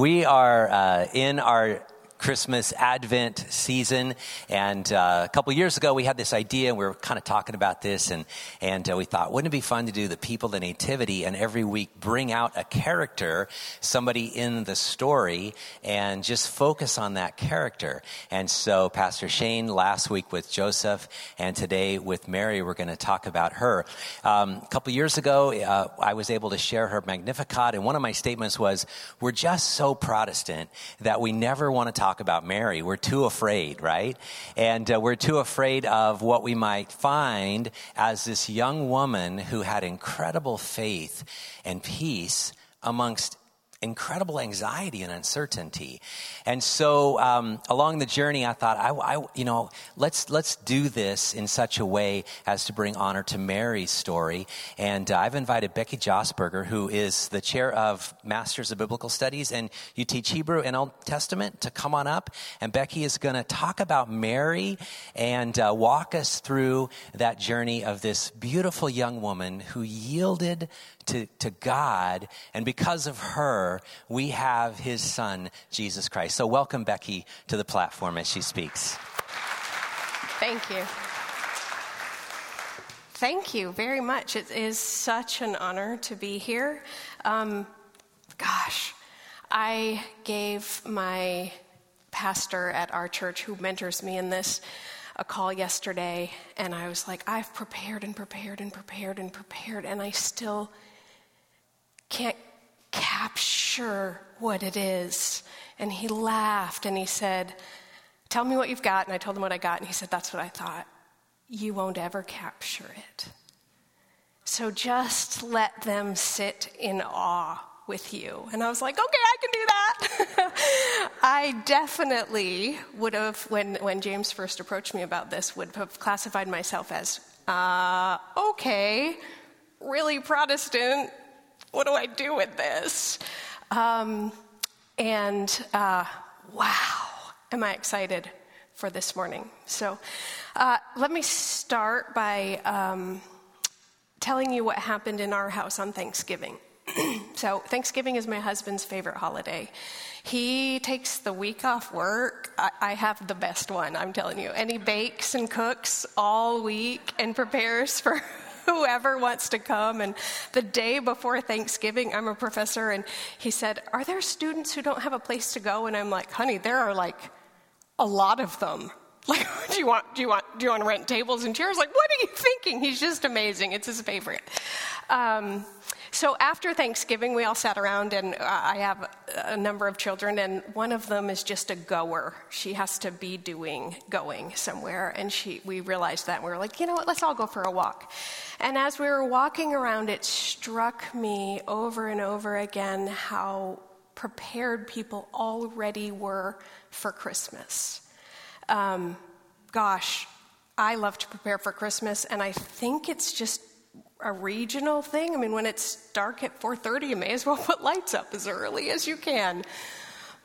We are uh, in our Christmas Advent season. And uh, a couple years ago, we had this idea, and we were kind of talking about this, and and uh, we thought, wouldn't it be fun to do the people, the nativity, and every week bring out a character, somebody in the story, and just focus on that character. And so, Pastor Shane last week with Joseph, and today with Mary, we're going to talk about her. Um, a couple years ago, uh, I was able to share her Magnificat, and one of my statements was, "We're just so Protestant that we never want to talk." About Mary. We're too afraid, right? And uh, we're too afraid of what we might find as this young woman who had incredible faith and peace amongst incredible anxiety and uncertainty. And so um, along the journey, I thought, I, I, you know, let's let's do this in such a way as to bring honor to Mary's story. And uh, I've invited Becky Josberger, who is the chair of Masters of Biblical Studies, and you teach Hebrew and Old Testament, to come on up. And Becky is going to talk about Mary and uh, walk us through that journey of this beautiful young woman who yielded to, to God, and because of her, we have his son, Jesus Christ. So, welcome Becky to the platform as she speaks. Thank you. Thank you very much. It is such an honor to be here. Um, gosh, I gave my pastor at our church who mentors me in this a call yesterday, and I was like, I've prepared and prepared and prepared and prepared, and I still can't capture what it is. And he laughed and he said, Tell me what you've got. And I told him what I got. And he said, That's what I thought. You won't ever capture it. So just let them sit in awe with you. And I was like, okay, I can do that. I definitely would have, when, when James first approached me about this, would have classified myself as, uh, okay, really Protestant, what do I do with this? Um, and uh, wow, am I excited for this morning. So uh, let me start by um, telling you what happened in our house on Thanksgiving. so, Thanksgiving is my husband's favorite holiday. He takes the week off work. I, I, have the best one, I'm telling you. And he bakes and cooks all week and prepares for whoever wants to come. And the day before Thanksgiving, I'm a professor, and he said, Are there students who don't have a place to go? And I'm like, Honey, there are like a lot of them. Like, do you want do you want do you want to rent tables and chairs? Like, what are you thinking? He's just amazing. It's his favorite. Um, so after Thanksgiving, we all sat around, and I have a number of children, and one of them is just a goer. She has to be doing, going somewhere, and she, we realized that. And we were like, you know what, let's all go for a walk. And as we were walking around, it struck me over and over again how prepared people already were for Christmas. Um, gosh, I love to prepare for Christmas, and I think it's just a regional thing. I mean, when it's dark at 4:30, you may as well put lights up as early as you can.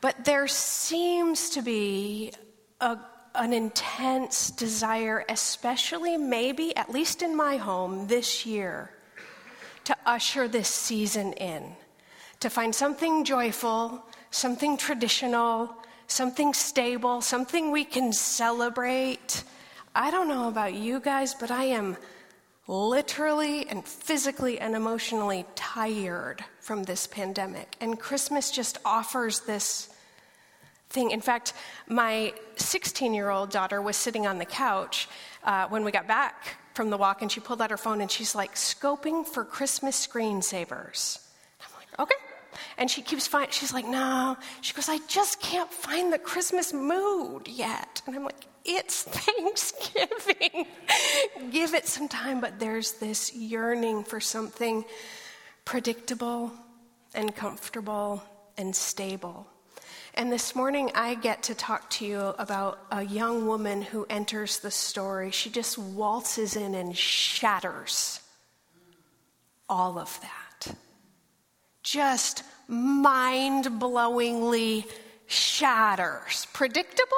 But there seems to be a, an intense desire, especially maybe, at least in my home this year, to usher this season in, to find something joyful, something traditional, something stable, something we can celebrate. I don't know about you guys, but I am literally and physically and emotionally tired from this pandemic. And Christmas just offers this thing. In fact, my 16 year old daughter was sitting on the couch uh, when we got back from the walk, and she pulled out her phone and she's like, scoping for Christmas screensavers. I'm like, okay. And she keeps finding, she's like, no. She goes, I just can't find the Christmas mood yet. And I'm like, it's Thanksgiving. Give it some time. But there's this yearning for something predictable and comfortable and stable. And this morning, I get to talk to you about a young woman who enters the story. She just waltzes in and shatters all of that. Just mind blowingly shatters. Predictable?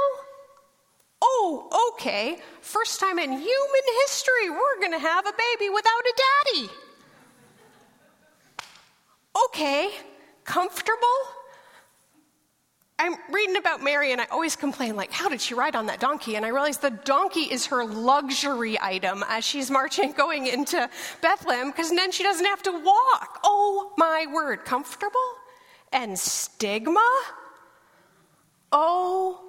Oh, okay. First time in human history, we're going to have a baby without a daddy. Okay. Comfortable? I'm reading about Mary and I always complain, like, how did she ride on that donkey? And I realize the donkey is her luxury item as she's marching going into Bethlehem because then she doesn't have to walk. Oh my word, comfortable and stigma? Oh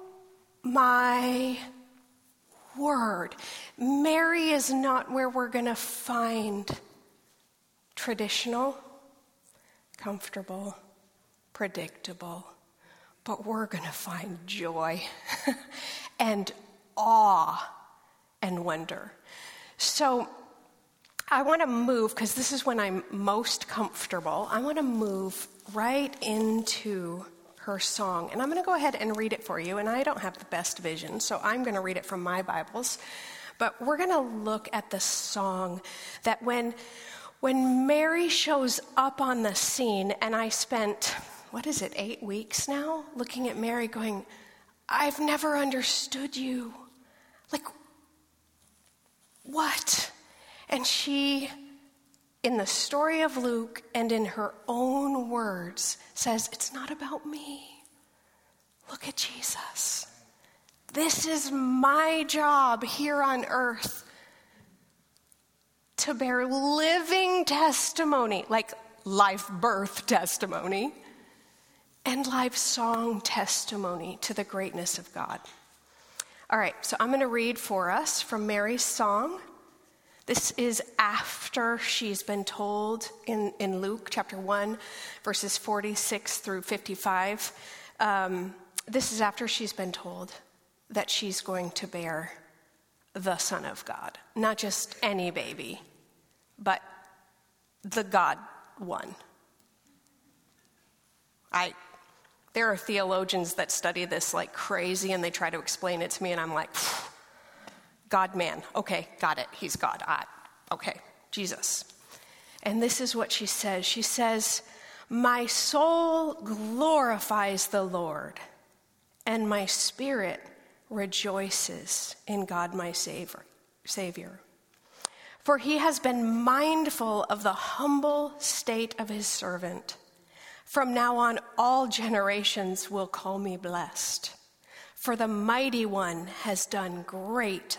my word. Mary is not where we're going to find traditional, comfortable, predictable but we're going to find joy and awe and wonder. So I want to move, because this is when I'm most comfortable, I want to move right into her song. And I'm going to go ahead and read it for you. And I don't have the best vision, so I'm going to read it from my Bibles. But we're going to look at the song that when, when Mary shows up on the scene, and I spent what is it, eight weeks now, looking at Mary going, I've never understood you. Like, what? And she, in the story of Luke and in her own words, says, It's not about me. Look at Jesus. This is my job here on earth to bear living testimony, like life birth testimony and live song testimony to the greatness of God. All right, so I'm going to read for us from Mary's song. This is after she's been told in, in Luke chapter 1, verses 46 through 55. Um, this is after she's been told that she's going to bear the Son of God. Not just any baby, but the God one. I there are theologians that study this like crazy and they try to explain it to me, and I'm like, God man. Okay, got it. He's God. Ah, okay, Jesus. And this is what she says She says, My soul glorifies the Lord, and my spirit rejoices in God my Savior. For he has been mindful of the humble state of his servant. From now on, all generations will call me blessed. For the mighty one has done great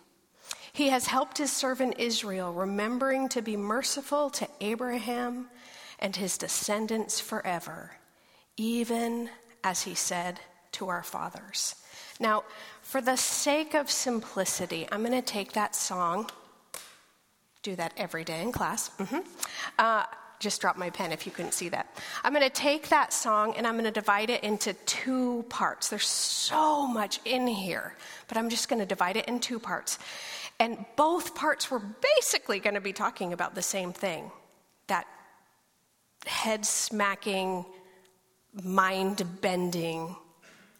He has helped his servant Israel, remembering to be merciful to Abraham and his descendants forever, even as he said to our fathers. Now, for the sake of simplicity, I'm going to take that song, do that every day in class. Mm-hmm. Uh, just dropped my pen if you couldn't see that. I'm going to take that song and I'm going to divide it into two parts. There's so much in here, but I'm just going to divide it in two parts. And both parts were basically going to be talking about the same thing that head smacking, mind bending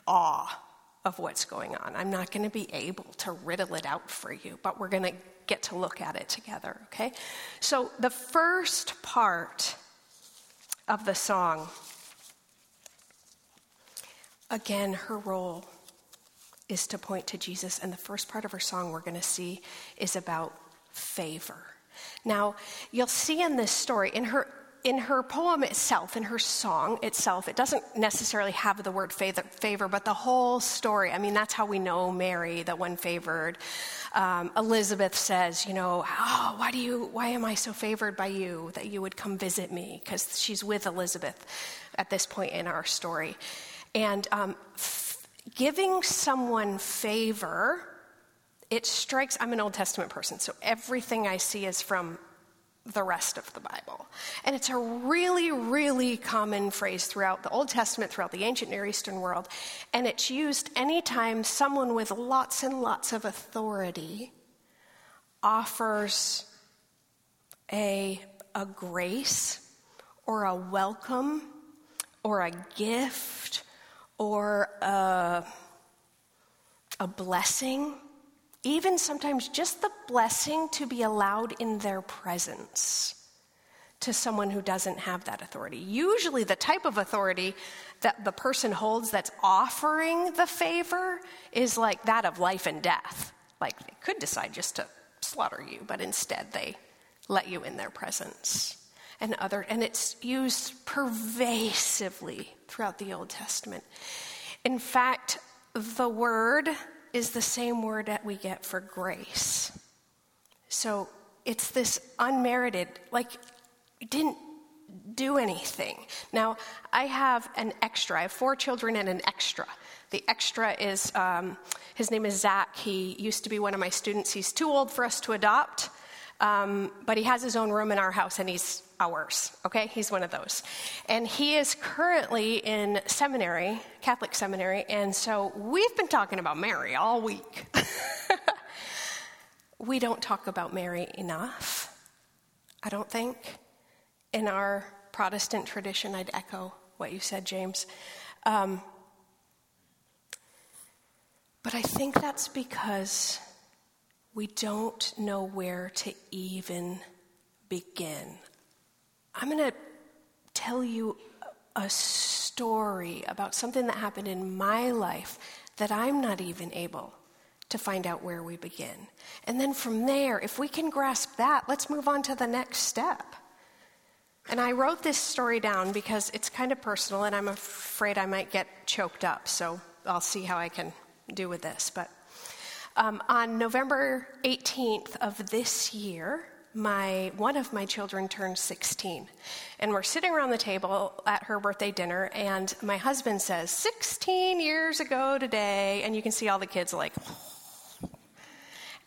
awe of what's going on. I'm not going to be able to riddle it out for you, but we're going to get to look at it together, okay? So, the first part of the song, again, her role is to point to Jesus, and the first part of her song we're going to see is about favor. Now, you'll see in this story, in her in her poem itself, in her song itself, it doesn't necessarily have the word favor, but the whole story. I mean, that's how we know Mary, the one favored. Um, Elizabeth says, you know, oh, why do you, why am I so favored by you that you would come visit me? Because she's with Elizabeth at this point in our story, and um, giving someone favor. It strikes, I'm an Old Testament person, so everything I see is from the rest of the Bible. And it's a really, really common phrase throughout the Old Testament, throughout the ancient Near Eastern world. And it's used anytime someone with lots and lots of authority offers a, a grace or a welcome or a gift or a, a blessing even sometimes just the blessing to be allowed in their presence to someone who doesn't have that authority. Usually, the type of authority that the person holds that's offering the favor is like that of life and death. Like they could decide just to slaughter you, but instead they let you in their presence. And other and it's used pervasively throughout the Old Testament. In fact, the word is the same word that we get for grace. So it's this unmerited, like, didn't do anything. Now, I have an extra. I have four children and an extra. The extra is, um, his name is Zach. He used to be one of my students. He's too old for us to adopt, um, but he has his own room in our house and he's okay? He's one of those. And he is currently in seminary, Catholic seminary, and so we've been talking about Mary all week. we don't talk about Mary enough, I don't think. In our Protestant tradition, I'd echo what you said, James. Um, but I think that's because we don't know where to even begin. I'm going to tell you a story about something that happened in my life that I'm not even able to find out where we begin. And then from there, if we can grasp that, let's move on to the next step. And I wrote this story down because it's kind of personal and I'm afraid I might get choked up. So I'll see how I can do with this. But um, on November 18th of this year, my one of my children turned 16 and we're sitting around the table at her birthday dinner and my husband says 16 years ago today. And you can see all the kids like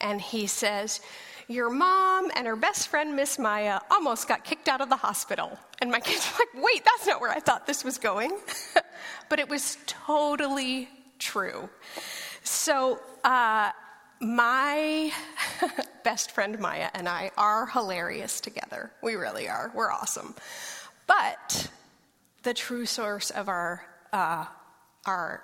and he says your mom and her best friend miss maya almost got kicked out of the hospital. And my kids were like wait that's not where i thought this was going. But it was totally true. So uh, my best friend Maya and I are hilarious together. We really are. We're awesome. But the true source of our, uh, our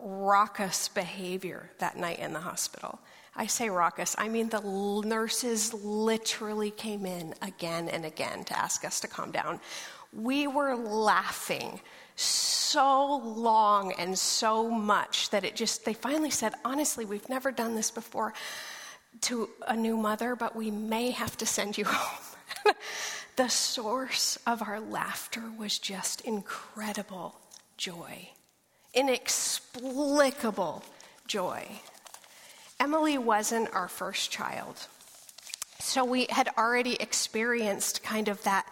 raucous behavior that night in the hospital. I say raucous, I mean the nurses literally came in again and again to ask us to calm down. We were laughing so long and so much that it just, they finally said, honestly, we've never done this before to a new mother, but we may have to send you home. the source of our laughter was just incredible joy, inexplicable joy. Emily wasn't our first child. So we had already experienced kind of that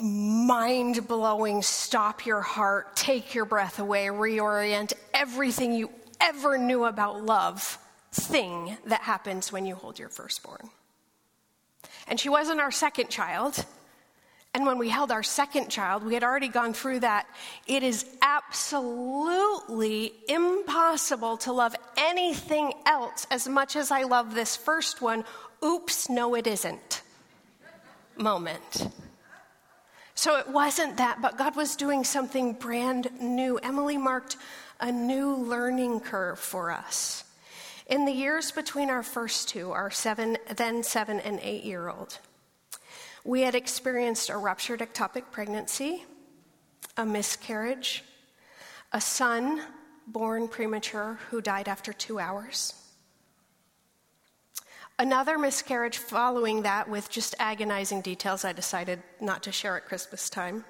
mind blowing, stop your heart, take your breath away, reorient everything you ever knew about love thing that happens when you hold your firstborn. And she wasn't our second child. And when we held our second child, we had already gone through that. It is absolutely impossible to love anything else as much as I love this first one. Oops, no, it isn't. Moment. So it wasn't that, but God was doing something brand new. Emily marked a new learning curve for us. In the years between our first two, our seven, then seven and eight year old, we had experienced a ruptured ectopic pregnancy, a miscarriage, a son born premature who died after two hours, another miscarriage following that with just agonizing details I decided not to share at Christmas time.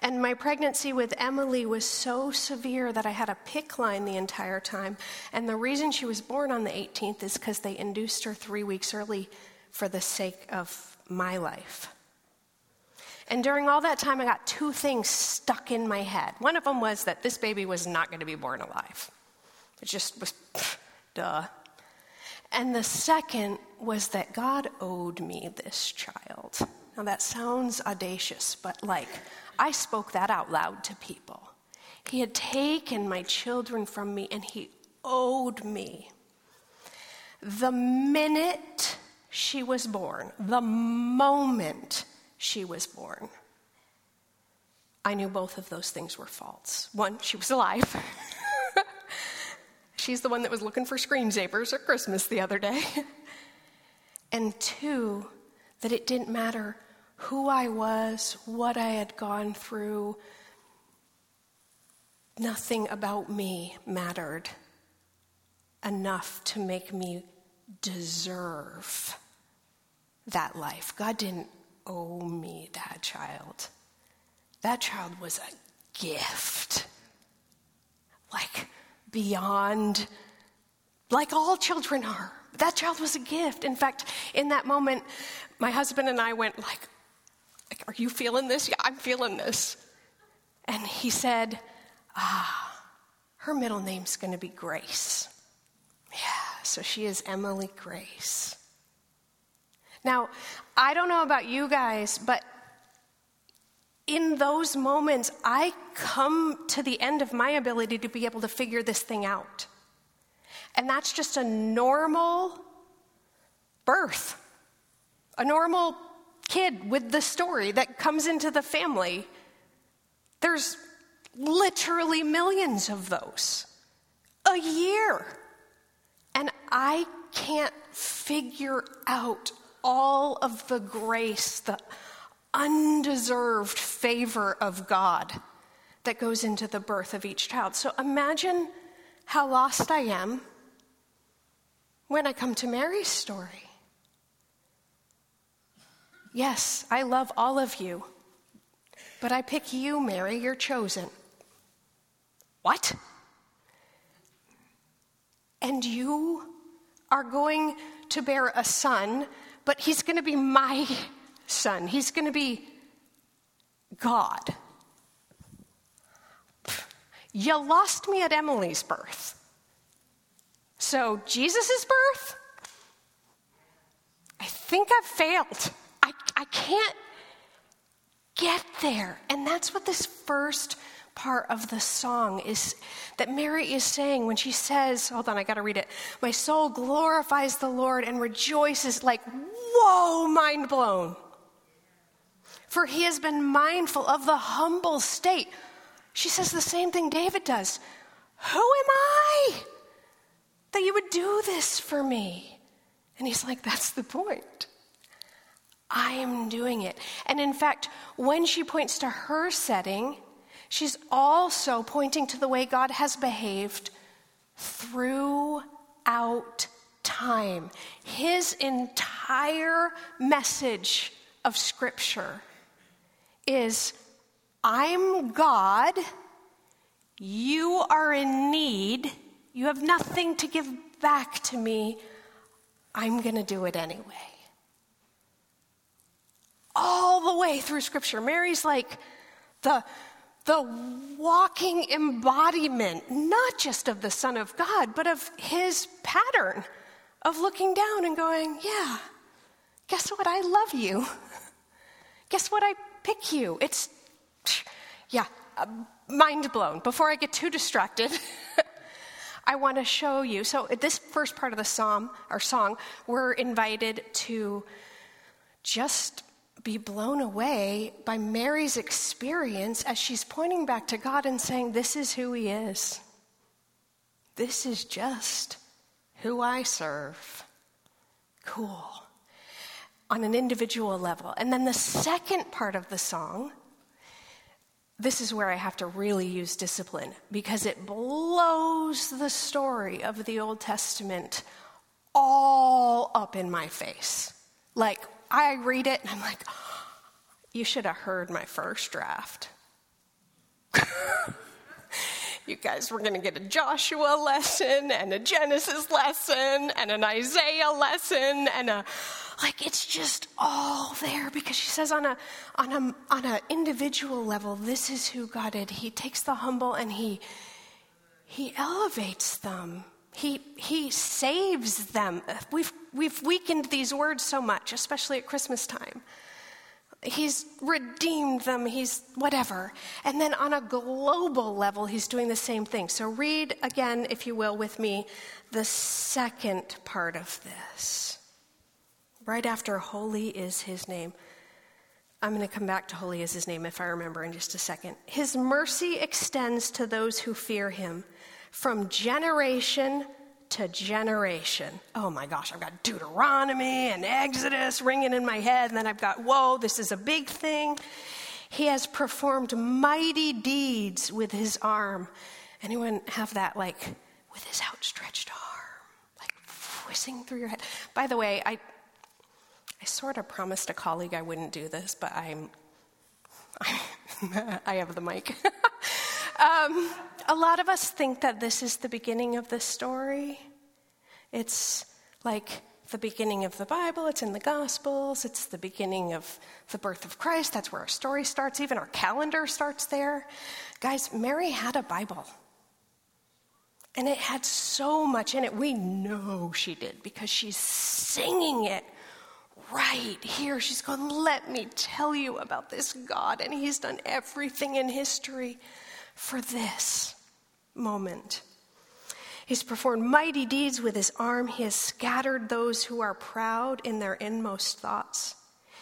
And my pregnancy with Emily was so severe that I had a PICC line the entire time. And the reason she was born on the 18th is because they induced her three weeks early for the sake of my life. And during all that time, I got two things stuck in my head. One of them was that this baby was not going to be born alive. It just was, duh. And the second was that God owed me this child. Now, that sounds audacious, but like, I spoke that out loud to people. He had taken my children from me and he owed me. The minute she was born, the moment she was born, I knew both of those things were false. One, she was alive. She's the one that was looking for screensavers at Christmas the other day. and two, that it didn't matter who I was, what I had gone through. Nothing about me mattered enough to make me deserve that life. God didn't owe me that child. That child was a gift. Like beyond, like all children are. That child was a gift. In fact, in that moment, my husband and I went like, like, Are you feeling this? Yeah, I'm feeling this. And he said, Ah, her middle name's going to be Grace. Yeah, so she is Emily Grace. Now, I don't know about you guys, but in those moments, I come to the end of my ability to be able to figure this thing out. And that's just a normal birth, a normal kid with the story that comes into the family. There's literally millions of those a year. And I can't figure out all of the grace, the undeserved favor of God that goes into the birth of each child. So imagine how lost I am when I come to Mary's story. Yes, I love all of you, but I pick you, Mary, you're chosen. What? And you are going to bear a son, but he's going to be my son. He's going to be God. You lost me at Emily's birth. So, Jesus' birth? I think I've failed. I, can't get there. And that's what this first part of the song is that Mary is saying when she says, hold on, I got to read it. My soul glorifies the Lord and rejoices, like, whoa, mind blown. For he has been mindful of the humble state. She says the same thing David does. Who am I that you would do this for me? And he's like, that's the point. I am doing it. And in fact, when she points to her setting, she's also pointing to the way God has behaved throughout time. His entire message of Scripture is I'm God, you are in need, you have nothing to give back to me, I'm going to do it anyway all the way through Scripture. Mary's like the, the walking embodiment, not just of the Son of God, but of his pattern of looking down and going, Yeah, guess what? I love you. Guess what? I pick you. It's, yeah, uh, mind blown. Before I get too distracted, I want to show you. So, at this first part of the psalm, our song, we're invited to just be blown away by Mary's experience as she's pointing back to God and saying, This is who He is. This is just who I serve. Cool. On an individual level. And then the second part of the song, this is where I have to really use discipline because it blows the story of the Old Testament all up in my face. Like, I read it and I'm like, you should have heard my first draft. you guys were going to get a Joshua lesson and a Genesis lesson and an Isaiah lesson and a like it's just all there because she says on a on a on an individual level this is who God is. He takes the humble and he he elevates them. He he saves them. We've we've weakened these words so much, especially at Christmas time. He's redeemed them, he's whatever. And then on a global level, he's doing the same thing. So read again, if you will, with me, the second part of this. Right after holy is his name. I'm going to come back to holy is his name if I remember in just a second. His mercy extends to those who fear him from generation to generation. Oh my gosh, I've got Deuteronomy and Exodus ringing in my head, and then I've got, whoa, this is a big thing. He has performed mighty deeds with his arm. Anyone have that, like, with his outstretched arm, like whizzing through your head? By the way, I, I sort of promised a colleague I wouldn't do this, but I'm, I'm I have the mic. um, a lot of us think that this is the beginning of the story. It's like the beginning of the Bible, it's in the Gospels, it's the beginning of the birth of Christ. That's where our story starts, even our calendar starts there. Guys, Mary had a Bible. And it had so much in it. We know she did because she's singing it right here. She's going, Let me tell you about this God. And He's done everything in history for this moment. He's performed mighty deeds with his arm. He has scattered those who are proud in their inmost thoughts.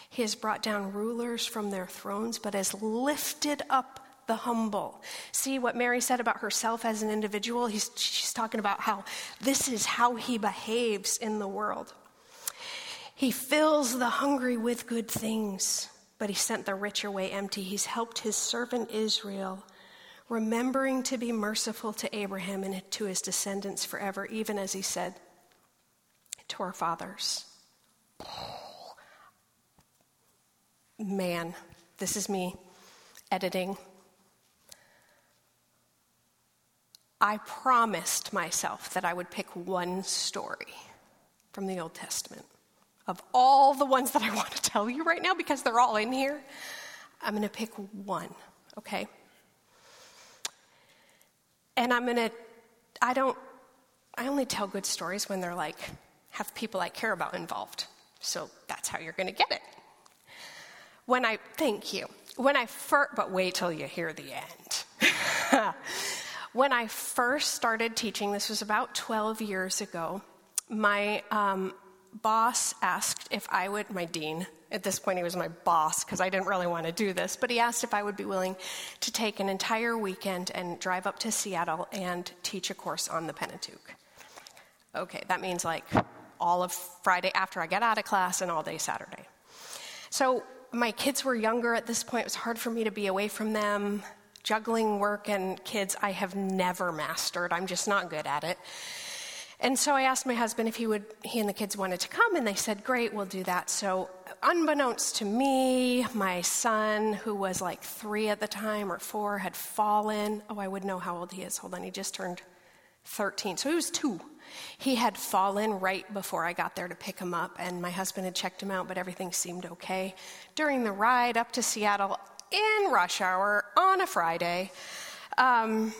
He has brought down rulers from their thrones, but has lifted up the humble. See what Mary said about herself as an individual? He's, she's talking about how this is how he behaves in the world. He fills the hungry with good things, but he sent the rich away empty. He's helped his servant Israel remembering to be merciful to Abraham and to his descendants forever, even as he said to our fathers. Man, this is me editing. I promised myself that I would pick one story from the Old Testament. Of all the ones that I want to tell you right now, because they're all in here, I'm going to pick one, okay? And I'm going to, I don't, I only tell good stories when they're like, have people I care about involved. So that's how you're going to get it. When I, thank you. When I first, but wait till you hear the end. when I first started teaching, this was about 12 years ago, my um, boss asked if I would, my dean, at this point, he was my boss because I didn't really want to do this, but he asked if I would be willing to take an entire weekend and drive up to Seattle and teach a course on the Pentateuch. Okay, that means like all of Friday after I get out of class and all day Saturday. So my kids were younger at this point. It was hard for me to be away from them. Juggling work and kids, I have never mastered. I'm just not good at it. And so I asked my husband if he would, he and the kids wanted to come, and they said, Great, we'll do that. So, unbeknownst to me, my son, who was like three at the time or four, had fallen. Oh, I would know how old he is. Hold on, he just turned 13. So he was two. He had fallen right before I got there to pick him up, and my husband had checked him out, but everything seemed okay. During the ride up to Seattle in rush hour on a Friday, um,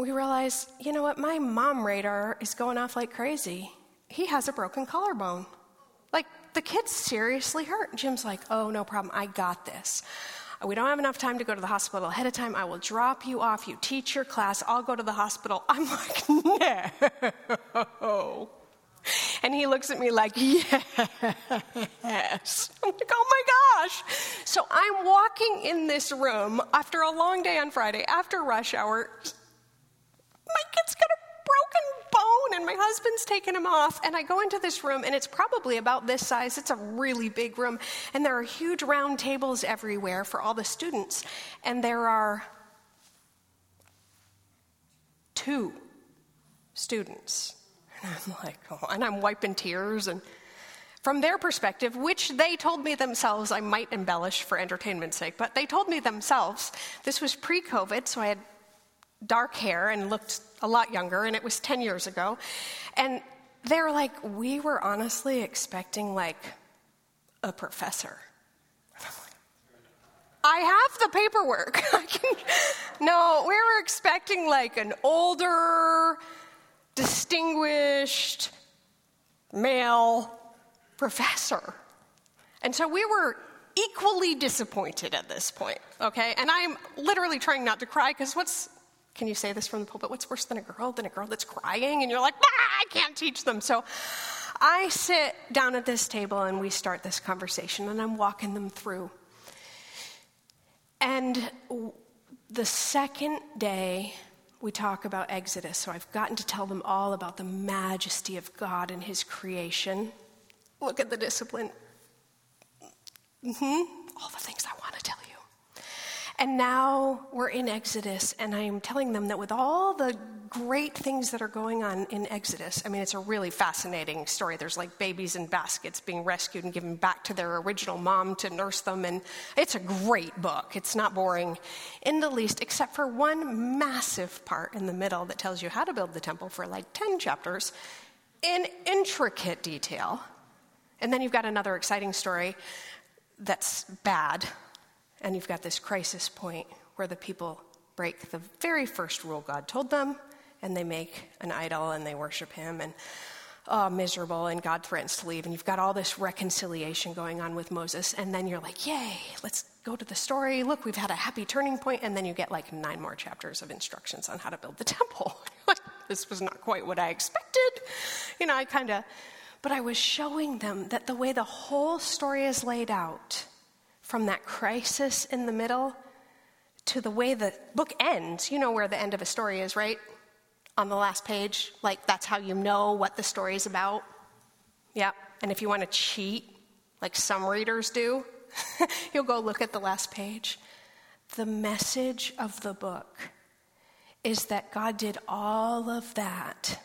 we realize, you know what, my mom radar is going off like crazy. He has a broken collarbone. Like, the kid's seriously hurt. Jim's like, oh, no problem, I got this. We don't have enough time to go to the hospital ahead of time. I will drop you off. You teach your class. I'll go to the hospital. I'm like, no. And he looks at me like, yes. I'm like, oh my gosh. So I'm walking in this room after a long day on Friday, after rush hour. And my husband's taken him off. And I go into this room, and it's probably about this size. It's a really big room. And there are huge round tables everywhere for all the students. And there are two students. And I'm like, oh, and I'm wiping tears. And from their perspective, which they told me themselves, I might embellish for entertainment's sake, but they told me themselves, this was pre COVID, so I had dark hair and looked a lot younger, and it was 10 years ago. And they were like, we were honestly expecting like a professor. I have the paperwork. Can, no, we were expecting like an older, distinguished male professor. And so we were equally disappointed at this point, okay? And I'm literally trying not to cry because what's, can you say this from the pulpit? What's worse than a girl? Than a girl that's crying and you're like, ah, I can't teach them. So I sit down at this table and we start this conversation and I'm walking them through and the second day, we talk about Exodus. So I've gotten to tell them all about the majesty of God and His creation. Look at the discipline. Mm-hmm. All the things I want to tell. And now we're in Exodus, and I am telling them that with all the great things that are going on in Exodus, I mean, it's a really fascinating story. There's like babies in baskets being rescued and given back to their original mom to nurse them, and it's a great book. It's not boring in the least, except for one massive part in the middle that tells you how to build the temple for like 10 chapters in intricate detail. And then you've got another exciting story that's bad and you've got this crisis point where the people break the very first rule God told them, and they make an idol and they worship him, and oh, miserable, and God threatens to leave. And you've got all this reconciliation going on with Moses, and then you're like, yay, let's go to the story. Look, we've had a happy turning point, and then you get like nine more chapters of instructions on how to build the temple. this was not quite what I expected. You know, I kind of, but I was showing them that the way the whole story is laid out, from that crisis in the middle to the way the book ends. You know where the end of a story is, right? On the last page. Like, that's how you know what the story is about. Yeah. And if you want to cheat, like some readers do, you'll go look at the last page. The message of the book is that God did all of that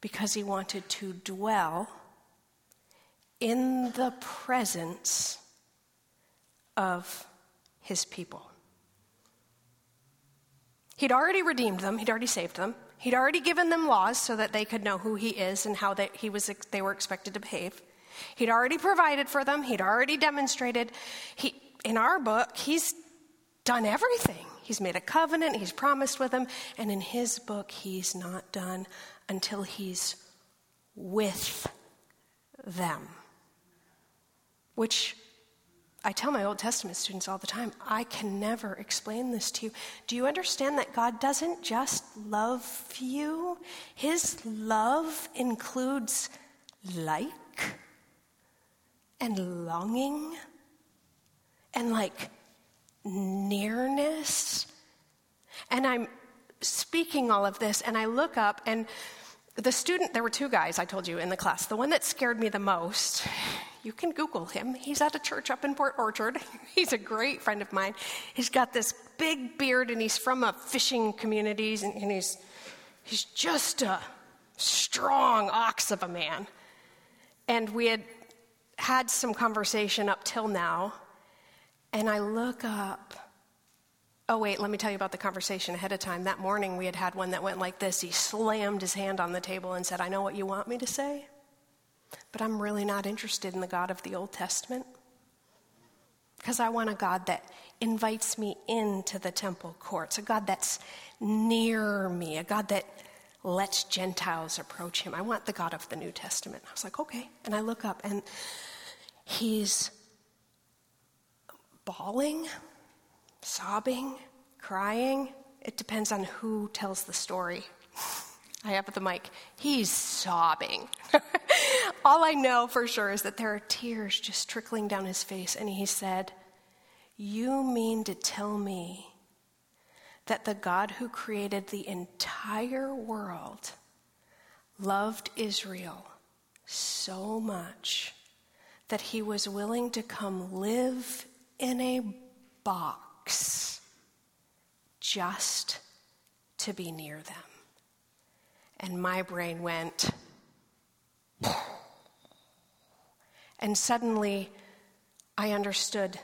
because he wanted to dwell in the presence of his people. He'd already redeemed them, he'd already saved them. He'd already given them laws so that they could know who he is and how they, he was, they were expected to behave. He'd already provided for them, he'd already demonstrated. He, in our book, he's done everything. He's made a covenant, he's promised with them, and in his book, he's not done until he's with them. Which I tell my Old Testament students all the time, I can never explain this to you. Do you understand that God doesn't just love you? His love includes like and longing and like nearness. And I'm speaking all of this, and I look up, and the student, there were two guys I told you in the class. The one that scared me the most, you can Google him. He's at a church up in Port Orchard. He's a great friend of mine. He's got this big beard and he's from a fishing community and, and he's, he's just a strong ox of a man. And we had had some conversation up till now. And I look up. Oh, wait, let me tell you about the conversation ahead of time. That morning we had had one that went like this. He slammed his hand on the table and said, I know what you want me to say. But I'm really not interested in the God of the Old Testament because I want a God that invites me into the temple courts, a God that's near me, a God that lets Gentiles approach him. I want the God of the New Testament. I was like, okay. And I look up and he's bawling, sobbing, crying. It depends on who tells the story. I have the mic. He's sobbing. all I know for sure is that there are tears just trickling down his face. And he said, You mean to tell me that the God who created the entire world loved Israel so much that he was willing to come live in a box just to be near them. And my brain went, and suddenly I understood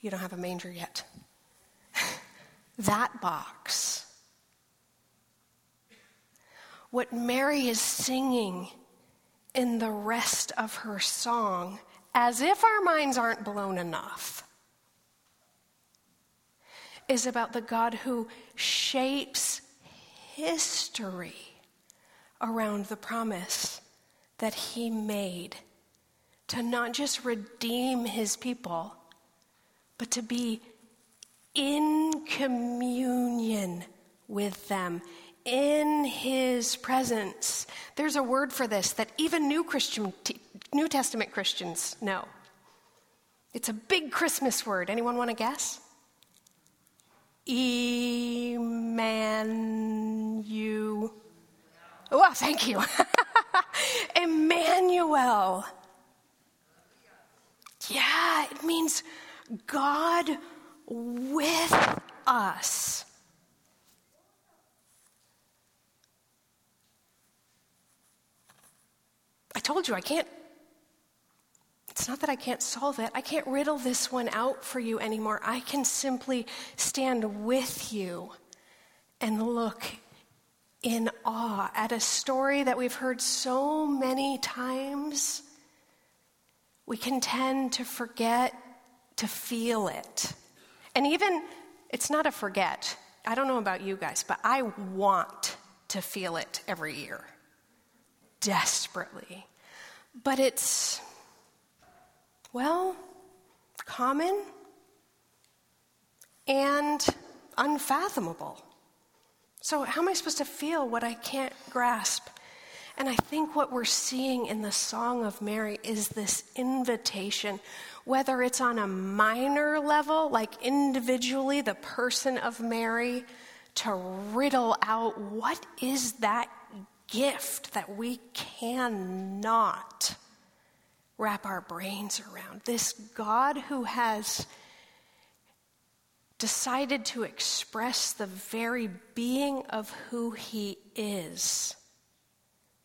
you don't have a manger yet. that box. What Mary is singing in the rest of her song, as if our minds aren't blown enough, is about the God who shapes history around the promise that he made to not just redeem his people, but to be in communion with them, in his presence. There's a word for this that even New Christian New Testament Christians know. It's a big Christmas word. Anyone want to guess? Emmanuel. Oh, thank you. Emmanuel. Yeah, it means God with us. I told you I can't. It's not that I can't solve it. I can't riddle this one out for you anymore. I can simply stand with you and look in awe at a story that we've heard so many times. We can tend to forget to feel it. And even, it's not a forget. I don't know about you guys, but I want to feel it every year desperately. But it's, well, common and unfathomable. So, how am I supposed to feel what I can't grasp? And I think what we're seeing in the Song of Mary is this invitation, whether it's on a minor level, like individually, the person of Mary, to riddle out what is that gift that we cannot wrap our brains around. This God who has decided to express the very being of who he is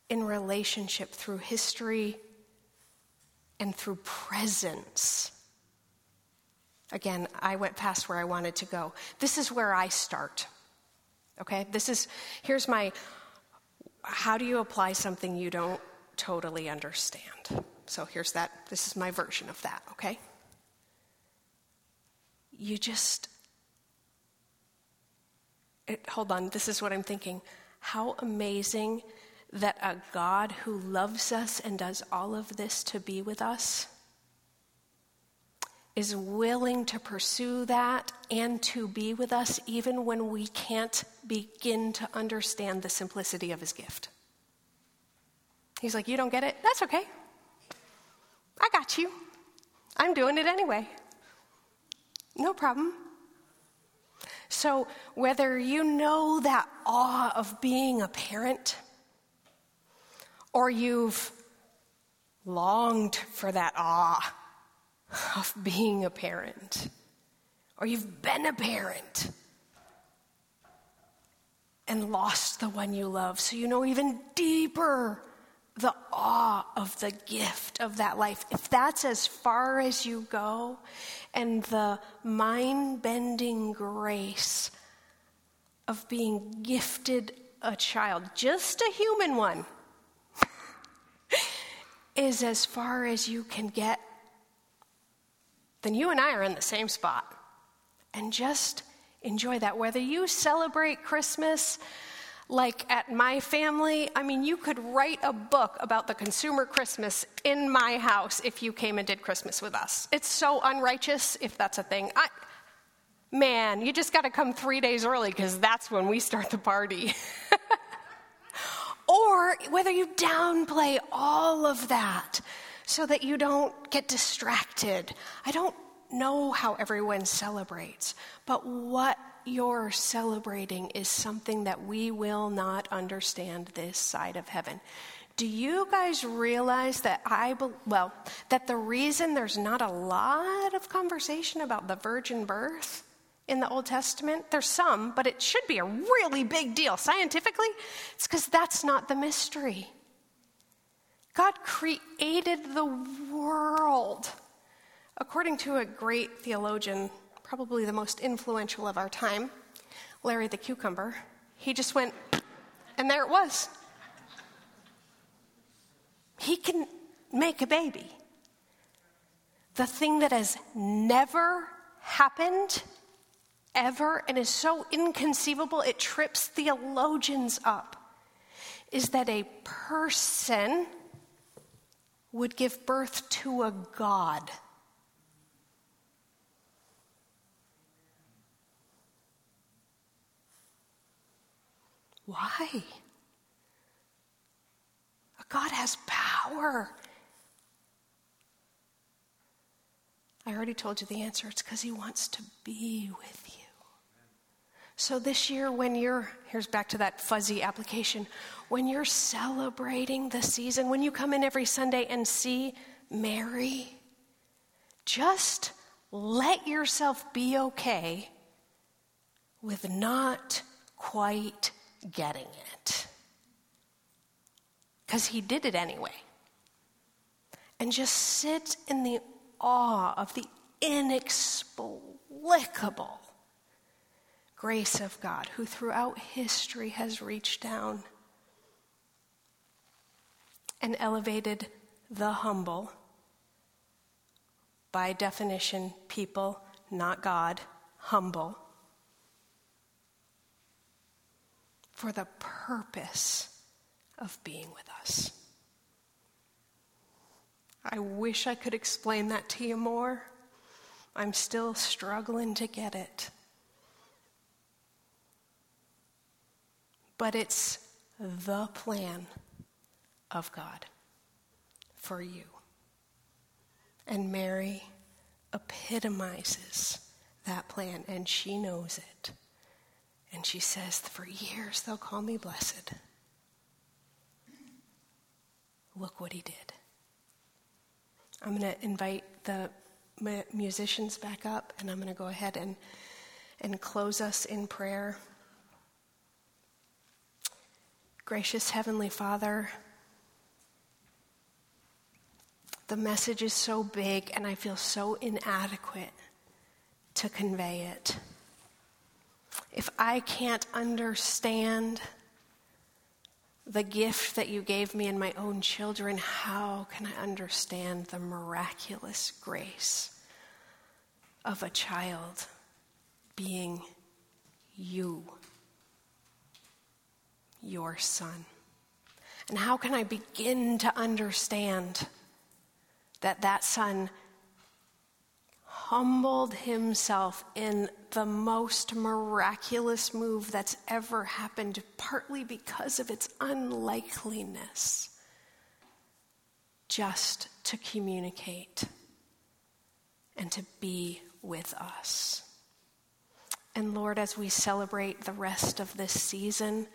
in relationship through history and through presence. Again, I went past where I wanted to go. This is where I start. Okay? This is, here's my how do you apply something you don't totally understand? So here's that. This is my version of that, okay? You just, hold on, this is what I'm thinking. How amazing that a God who loves us and does all of this to be with us is willing to pursue that and to be with us even when we can't begin to understand the simplicity of his gift. He's like, You don't get it? That's okay. I got you. I'm doing it anyway. No problem. So, whether you know that awe of being a parent, or you've longed for that awe of being a parent, or you've been a parent and lost the one you love, so you know even deeper the awe of the gift of that life. If that's as far as you go, and the mind bending grace of being gifted a child, just a human one, is as far as you can get then you and I are in the same spot. And just enjoy that. Whether you celebrate Christmas like at my family, I mean, you could write a book about the consumer Christmas in my house if you came and did Christmas with us. It's so unrighteous, if that's a thing. I, man, you just got to come three days early because that's when we start the party. or whether you downplay all of that so that you don't get distracted. I don't know how everyone celebrates, but what you're celebrating is something that we will not understand this side of heaven. Do you guys realize that I, be- well, that the reason there's not a lot of conversation about the virgin birth in the Old Testament, there's some, but it should be a really big deal scientifically, it's because that's not the mystery. God created the world. According to a great theologian, probably the most influential of our time, Larry the Cucumber, he just went, and there it was. He can make a baby. The thing that has never happened ever and is so inconceivable it trips theologians up is that a person would give birth to a God. Why? God has power. I already told you the answer. It's because He wants to be with you. So this year, when you're, here's back to that fuzzy application, when you're celebrating the season, when you come in every Sunday and see Mary, just let yourself be okay with not quite getting it because he did it anyway. And just sit in the awe of the inexplicable grace of God, who throughout history has reached down and elevated the humble. By definition, people, not God, humble. For the purpose of being with us. I wish I could explain that to you more. I'm still struggling to get it. But it's the plan of God for you. And Mary epitomizes that plan, and she knows it. And she says, For years they'll call me blessed. Look what he did. I'm going to invite the musicians back up, and I'm going to go ahead and, and close us in prayer. Gracious Heavenly Father, the message is so big, and I feel so inadequate to convey it. If I can't understand the gift that you gave me in my own children, how can I understand the miraculous grace of a child being you, your son? And how can I begin to understand that that son humbled himself in the most miraculous move that's ever happened, partly because of its unlikeliness, just to communicate and to be with us. And Lord, as we celebrate the rest of this season,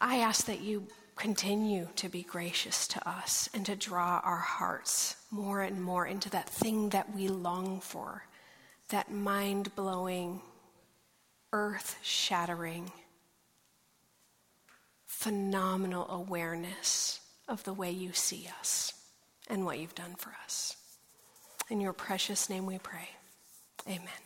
I ask that you continue to be gracious to us and to draw our hearts more and more into that thing that we long for, that mind blowing, earth shattering, phenomenal awareness of the way you see us and what you've done for us. In your precious name we pray. Amen.